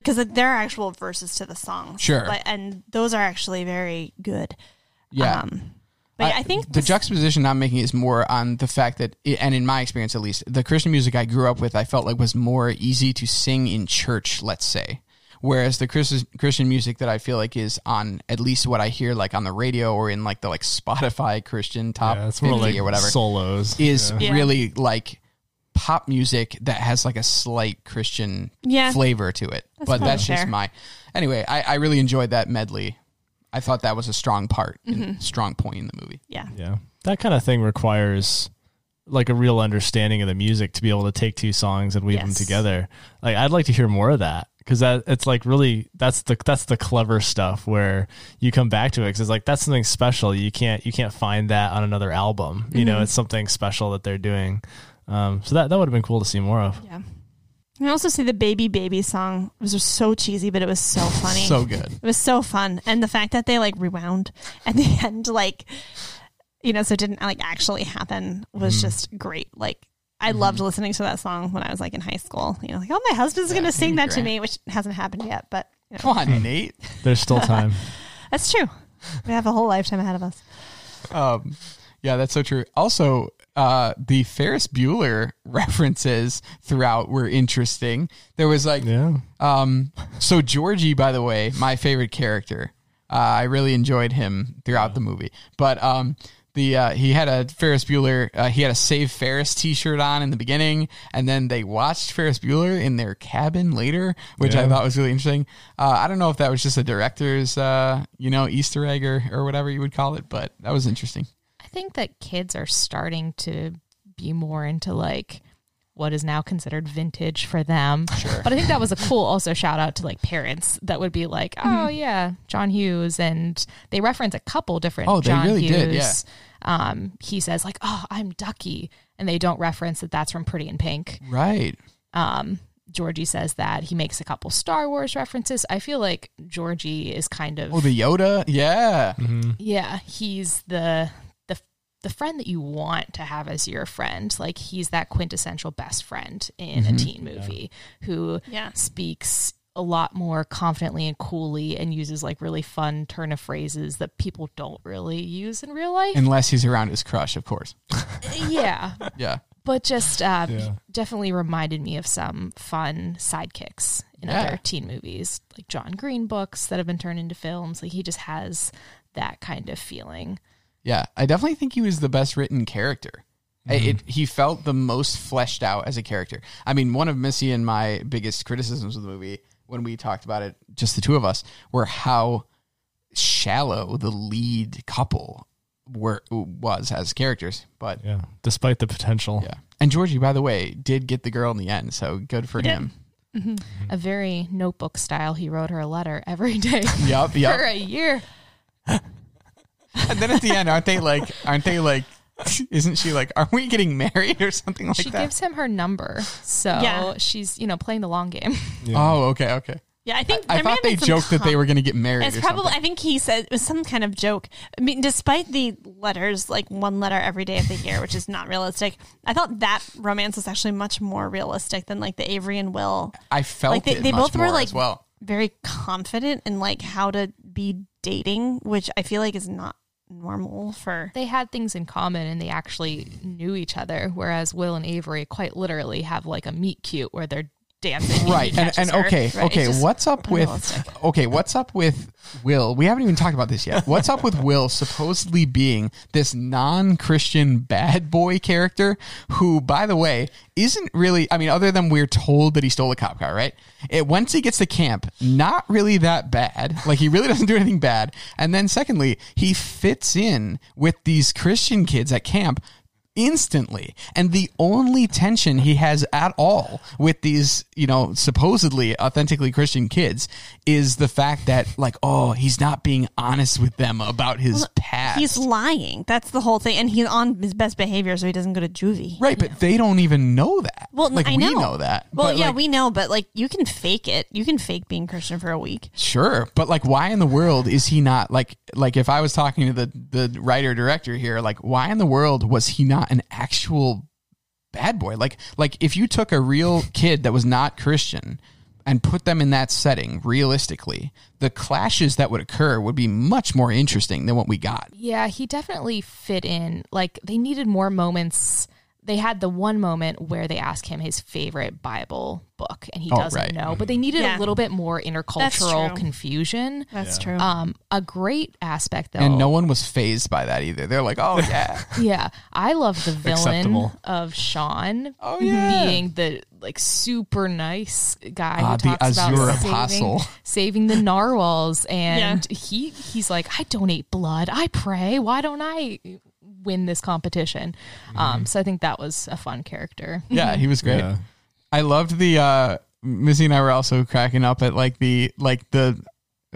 because there are actual verses to the songs. Sure. but, and those are actually very good. yeah. Um, But I, think the this- juxtaposition I'm making is more on the fact that, and in my experience at least, the Christian music I grew up with, I felt like was more easy to sing in church. Let's say. Whereas the Christian Christian music that I feel like is on at least what I hear like on the radio or in like the like Spotify Christian top Yeah, it's 50 more like or whatever solos. is Yeah. Yeah. really like pop music that has like a slight Christian Yeah. flavor to it. but probably that's just my anyway. I, I really enjoyed that medley. I thought that was a strong part, Mm-hmm. and strong point in the movie. yeah. Yeah. That kind of thing requires like a real understanding of the music to be able to take two songs and weave them together. Like I'd like to hear more of that because that it's like really that's the that's the clever stuff where you come back to it because it's like that's something special. You can't you can't find that on another album. You know, it's something special that they're doing. Um, so that that would have been cool to see more of. Yeah. I also see the baby baby song it was just so cheesy, but it was so funny. So good. It was so fun, and the fact that they like rewound at the end, like you know, so it didn't like actually happen was Mm-hmm. just great. Like I loved listening to that song when I was like in high school. You know, like oh, my husband's Yeah, gonna sing that to me, which hasn't happened yet, but you know, Come on, Nate. There's still time. that's true. We have a whole lifetime ahead of us. Um, yeah, that's so true. Also, uh, the Ferris Bueller references throughout were interesting. There was like, yeah. um, so Georgie, by the way, my favorite character. Uh, I really enjoyed him throughout the movie, but um, the uh, he had a Ferris Bueller. Uh, he had a Save Ferris T-shirt on in the beginning, and then they watched Ferris Bueller in their cabin later, which I thought was really interesting. Uh, I don't know if that was just a director's, uh, you know, Easter egg or or whatever you would call it, but that was interesting. I think that kids are starting to be more into like what is now considered vintage for them. Sure. But I think that was a cool also shout out to like parents that would be like, oh yeah, John Hughes, and they reference a couple different. Oh, they John really Hughes. did, yeah. Um, he says like, oh, I'm Ducky, and they don't reference that that's from Pretty in Pink. Right. Um, Georgie says that he makes a couple Star Wars references. I feel like Georgie is kind of Oh, the Yoda. Yeah. yeah, he's the the the friend that you want to have as your friend. Like he's that quintessential best friend in a teen movie who Yeah. speaks a lot more confidently and coolly and uses like really fun turn of phrases that people don't really use in real life. Unless he's around his crush, of course. yeah. Yeah. But just uh, Yeah. definitely reminded me of some fun sidekicks in Yeah. other teen movies, like John Green books that have been turned into films. Like he just has that kind of feeling. Yeah. I definitely think he was the best written character. I- It, he felt the most fleshed out as a character. I mean, one of Missy and my biggest criticisms of the movie when we talked about it, just the two of us, were how shallow the lead couple were was as characters. But Yeah. Despite the potential. yeah, and Georgie, by the way, did get the girl in the end, so good for did. him. Mm-hmm. Mm-hmm. a very notebook style. He wrote her a letter every day Yep, yep. for a year. And then at the end, aren't they like? Aren't they like? Isn't she like? Are we getting married or something like she that? She gives him her number, so Yeah. she's you know playing the long game. Oh, okay, okay. Yeah, I think I there may thought have they been some joked that they com- were going to get married. It's or probably. something. I think he said it was some kind of joke. I mean, despite the letters, like one letter every day of the year, which is not realistic. I thought that romance was actually much more realistic than like the Avery and Will. I felt Like they, it they much both were like as well. very confident in like how to be dating, which I feel like is not normal for. they had things in common and they actually knew each other, whereas Will and Avery quite literally have like a meet cute where they're dancing. Right, and, and okay, Right, okay. just What's up with okay? What's up with Will? We haven't even talked about this yet. What's up with Will supposedly being this non-Christian bad boy character who, by the way, isn't really? I mean, other than we're told that he stole a cop car, right? It once he gets to camp, not really that bad. Like he really doesn't do anything bad. And then secondly, he fits in with these Christian kids at camp instantly. And the only tension he has at all with these, you know, supposedly authentically Christian kids is the fact that, like, oh, he's not being honest with them about his past. He's lying. That's the whole thing, and he's on his best behavior, so he doesn't go to juvie. right, but they don't even know that. Well, like I we know. know that. Well, yeah, like, we know, but like you can fake it. You can fake being Christian for a week. Sure, but like, why in the world is he not like like if I was talking to the the writer director here, like, why in the world was he not an actual bad boy? Like like if you took a real kid that was not Christian and put them in that setting realistically, the clashes that would occur would be much more interesting than what we got. Yeah, he definitely fit in. Like they needed more moments. They had the one moment where they ask him his favorite Bible book, and he Oh, doesn't right. know. But they needed Yeah. a little bit more intercultural true. confusion. That's true. Um, a great aspect though, And no one was phased by that either. They're like, "Oh yeah, yeah, I love the villain Acceptable. of Sean. Oh, yeah. being the like super nice guy Ah, who the talks about saving, Apostle. saving the narwhals, and he he's like, I donate blood, I pray. Why don't I win this competition? Mm-hmm. Um, so I think that was a fun character. yeah." He was great. Yeah. I loved the uh Missy and I were also cracking up at like the like the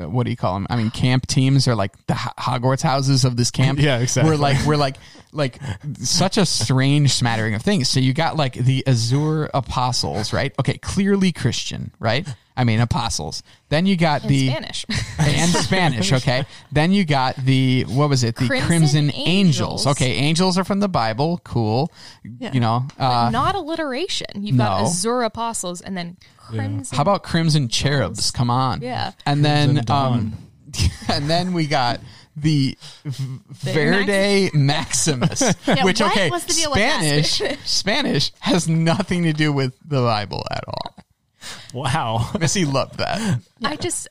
uh, what do you call them? I mean, camp teams are like the Ho- Hogwarts houses of this camp. Yeah, exactly. We're like we're like like such a strange smattering of things. So you got like the Azure apostles, right? Okay, clearly Christian, right? I mean, apostles. Then you got In the Spanish. and Spanish. Okay. Then you got the what was it? The Crimson, Crimson Angels. Angels. Okay, angels are from the Bible. Cool. You know. Uh, Not alliteration. You've no. got Azure Apostles and then Crimson. how about Crimson Cherubs? Come on. Yeah. And then Crimson Dawn. um, and then we got the V- Verde Maximus, which okay, What's the deal with that? Spanish Spanish has nothing to do with the Bible at all. Wow. Missy loved that. I just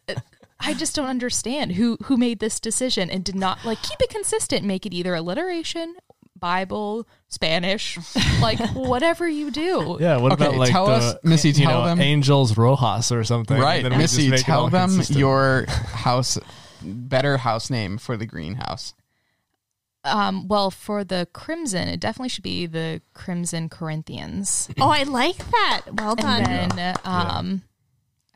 I just don't understand who who made this decision and did not like keep it consistent, make it either alliteration, Bible, Spanish, like whatever you do. Yeah. What Okay, about like tell the, us- Missy, you tell know, them- Angels Rojas or something? Right, Then we just Missy, make it tell them consistent. your house better house name for the greenhouse. Um, well, for the Crimson, it definitely should be the Crimson Corinthians. oh, I like that. Well done. And then um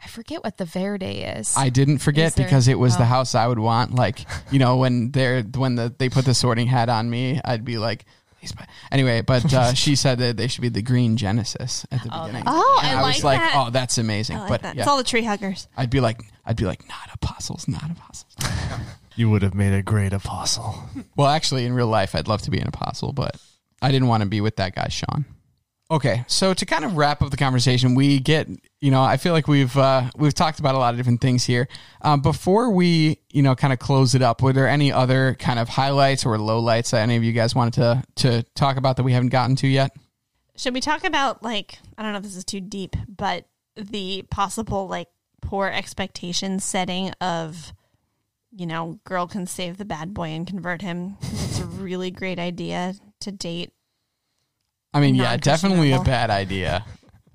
I forget what the Verde is. I didn't forget there- because it was the oh. house I would want. Like you know when they're when the they put the sorting hat on me, I'd be like. Anyway, but uh, she said that they should be the green Genesis at the beginning. Oh, and I was like like, that. oh, that's amazing. I like but that. yeah, It's all the tree huggers. I'd be like, I'd be like, not apostles, not apostles. You would have made a great apostle. Well, actually, in real life, I'd love to be an apostle, but I didn't want to be with that guy, Sean. Okay, so to kind of wrap up the conversation, we get, you know, I feel like we've uh, we've talked about a lot of different things here. Um, before we, you know, kind of close it up, were there any other kind of highlights or lowlights that any of you guys wanted to to talk about that we haven't gotten to yet? Should we talk about like I don't know if this is too deep, but the possible like poor expectation setting of you know, girl can save the bad boy and convert him. It's a really great idea to date. I mean, yeah, definitely a bad idea.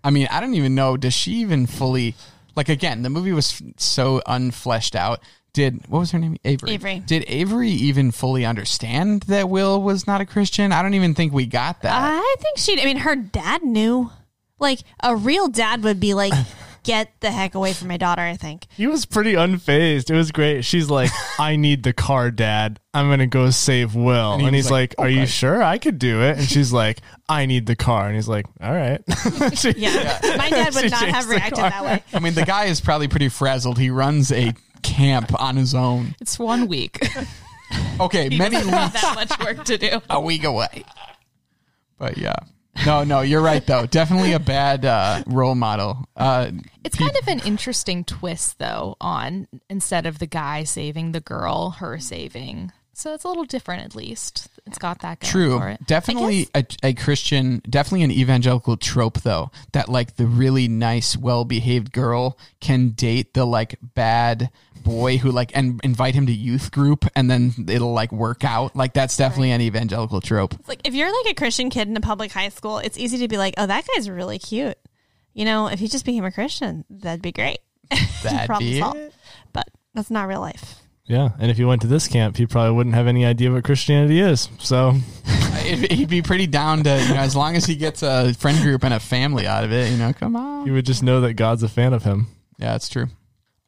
I mean, I don't even know. Does she even fully like? Again, the movie was f- so unfleshed out. Did what was her name? Avery. Avery. Did Avery even fully understand that Will was not a Christian? I don't even think we got that. I think she. I mean, her dad knew. Like a real dad would be like, "Get the heck away from my daughter." I think. He was pretty unfazed. It was great. She's like, I need the car, Dad. I'm going to go save Will. And And, he's was like, like, Are you sure I could do it? And she's like, I need the car. And he's like, All right. She- Yeah, my dad would not have reacted car. that way. I mean, the guy is probably pretty frazzled. He runs a camp on his own. it's one week. Okay, many Doesn't weeks that much work to do. a week away. But yeah. No, no, you're right though. Definitely a bad uh, role model. Uh, It's kind of an interesting twist, though, on instead of the guy saving the girl, her saving. So it's a little different, at least. It's got that going True. for it. Definitely a, a Christian, definitely an evangelical trope, though, that like the really nice, well behaved girl can date the like bad boy who like and invite him to youth group and then it'll like work out. Like that's definitely an evangelical trope. It's like if you're like a Christian kid in a public high school, it's easy to be like, "Oh, that guy's really cute." You know, if he just became a Christian, that'd be great. That'd be solved. it. But that's not real life. Yeah. And if he went to this camp, he probably wouldn't have any idea what Christianity is. So He'd be pretty down to, you know, as long as he gets a friend group and a family out of it, you know, come on. he would just know that God's a fan of him. Yeah, that's true.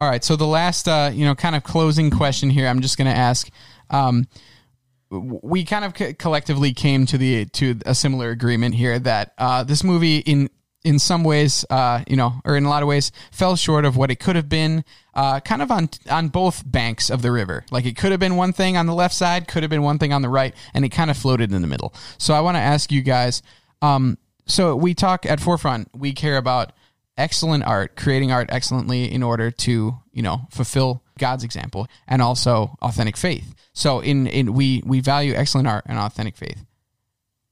All right, so the last, uh, you know, kind of closing question here, I'm just going to ask. Um, we kind of co- collectively came to the to a similar agreement here that uh, this movie, in in some ways, uh, you know, or in a lot of ways, fell short of what it could have been. Uh, kind of on on both banks of the river. Like it could have been one thing on the left side, could have been one thing on the right, and it kind of floated in the middle. So I want to ask you guys. Um, so we talk at forefront. We care about excellent art, creating art excellently in order to, you know, fulfill God's example and also authentic faith. So in in we we value excellent art and authentic faith.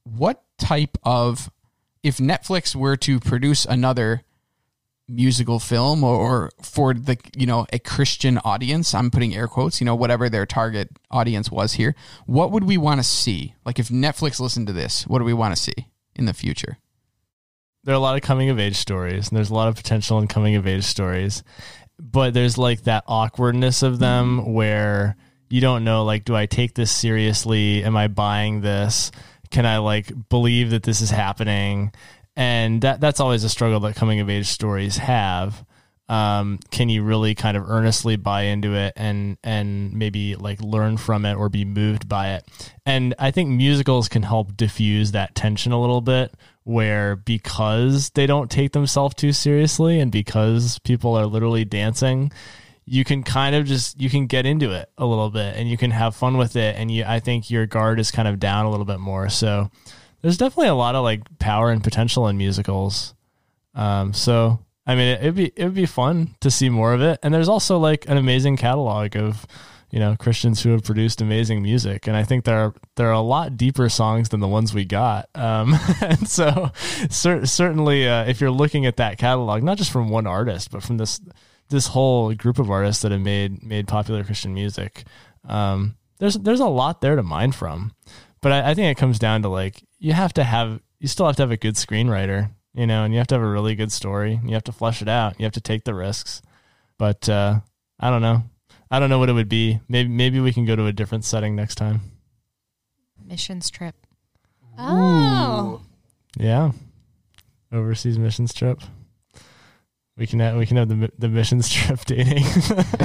What type of if Netflix were to produce another musical film or, or for the you know a Christian audience, I'm putting air quotes, you know, whatever their target audience was here, what would we want to see? Like if Netflix listened to this, what do we want to see in the future? there are a lot of coming of age stories and there's a lot of potential in coming of age stories but there's like that awkwardness of them mm-hmm. where you don't know like do i take this seriously am i buying this can i like believe that this is happening? And that that's always a struggle that coming of age stories have. Um, can you really kind of earnestly buy into it and and maybe like learn from it or be moved by it? And i think musicals can help diffuse that tension a little bit where because they don't take themselves too seriously and because people are literally dancing you can kind of just you can get into it a little bit and you can have fun with it and you i think your guard is kind of down a little bit more so there's definitely a lot of like power and potential in musicals um, so I mean, it, would be it would be fun to see more of it. And there's also like an amazing catalog of you know Christians who have produced amazing music, and I think there are there are a lot deeper songs than the ones we got. Um, and so cer- certainly, uh, if you're looking at that catalog, not just from one artist, but from this this whole group of artists that have made made popular Christian music, um, there's there's a lot there to mine from. But I, I think it comes down to like you have to have you still have to have a good screenwriter you know, and you have to have a really good story. You have to flesh it out. You have to take the risks. But uh, I don't know. I don't know what it would be. Maybe maybe we can go to a different setting next time. Missions trip. Oh. Yeah, overseas missions trip. We can have, we can have the the missions trip dating.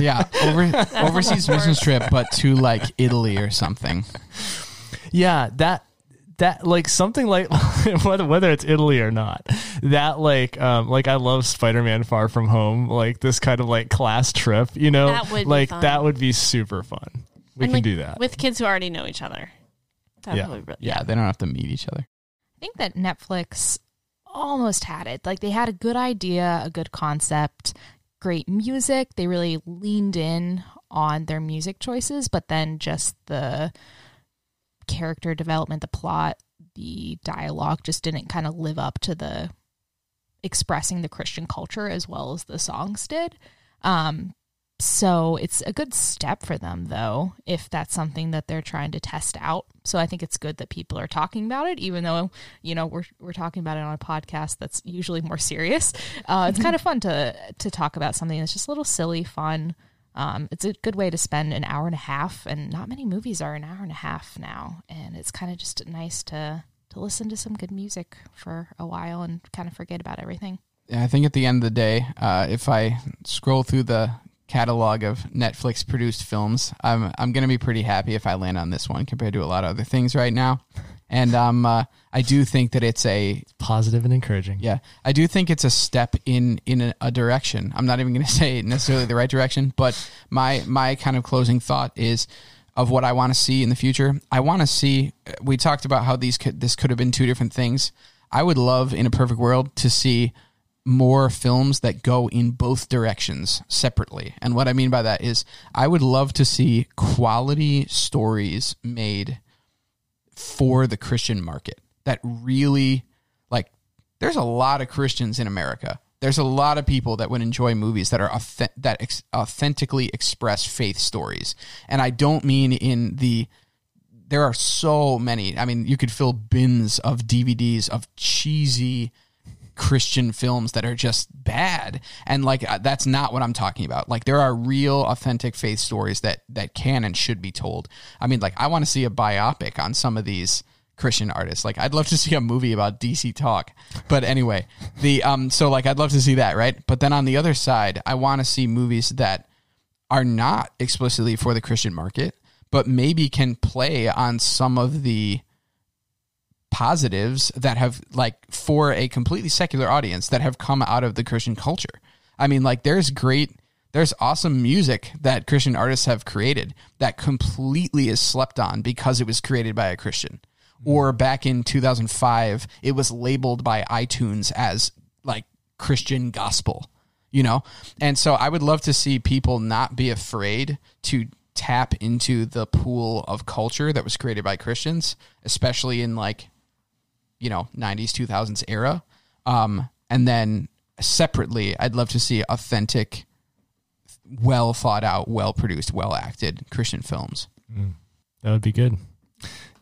yeah, over, overseas business trip, but to like Italy or something. yeah, that that like something like whether whether it's Italy or not. That like um like I love Spider-Man Far From Home, like this kind of like class trip, you know? That would be like fun. that would be super fun. We And, can like, do that. with kids who already know each other. That Yeah. would be really, Yeah, they don't have to meet each other. I think that Netflix almost had it. Like they had a good idea, a good concept, great music. They really leaned in on their music choices, but then just the character development, the plot, the dialogue just didn't kind of live up to the expressing the Christian culture as well as the songs did. Um, so it's a good step for them, though, if that's something that they're trying to test out. So I think it's good that people are talking about it, even though you know we're we're talking about it on a podcast that's usually more serious. Uh, it's kind of fun to to talk about something that's just a little silly, fun. Um, it's a good way to spend an hour and a half, and not many movies are an hour and a half now, and it's kind of just nice to to listen to some good music for a while and kind of forget about everything. Yeah, I think at the end of the day, uh, if I scroll through the catalog of Netflix produced films, I'm I'm gonna be pretty happy if I land on this one compared to a lot of other things right now. And um, uh, I do think that it's a Positive and encouraging. yeah, I do think it's a step in in a, a direction. I'm not even going to say necessarily the right direction, but my my kind of closing thought is of what I want to see in the future. I want to see. We talked about how these could this could have been two different things. I would love in a perfect world to see more films that go in both directions separately. And what I mean by that is I would love to see quality stories made for the Christian market that really like there's a lot of Christians in America. There's a lot of people that would enjoy movies that are that ex- authentically express faith stories. And I don't mean in the there are so many. I mean, you could fill bins of DVDs of cheesy Christian films that are just bad. And like uh, that's not what I'm talking about. Like there are real authentic faith stories that that can and should be told. I mean, like I want to see a biopic on some of these Christian artists. Like I'd love to see a movie about DC Talk. But anyway, the um so like I'd love to see that, right? But then on the other side, I want to see movies that are not explicitly for the Christian market, but maybe can play on some of the positives that have like for a completely secular audience that have come out of the Christian culture. I mean, like there's great there's awesome music that Christian artists have created that completely is slept on because it was created by a Christian. Mm-hmm. Or back in 2005, it was labeled by iTunes as like Christian gospel, you know? And so I would love to see people not be afraid to tap into the pool of culture that was created by Christians, especially in like, you know, 90s, 2000s era. Um, and then separately, I'd love to see authentic, well thought out, well produced, well acted Christian films. That would be good.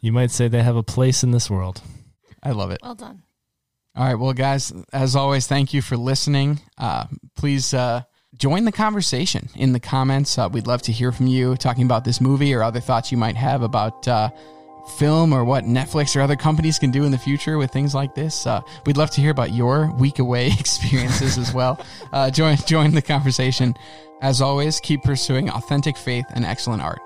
You might say they have a place in this world. I love it. Well done. All right. Well, guys, as always, thank you for listening. Uh, please uh, join the conversation in the comments. Uh, we'd love to hear from you talking about this movie or other thoughts you might have about uh, film or what Netflix or other companies can do in the future with things like this. Uh, we'd love to hear about your week away experiences as well. Uh, join join the conversation. As always, keep pursuing authentic faith and excellent art.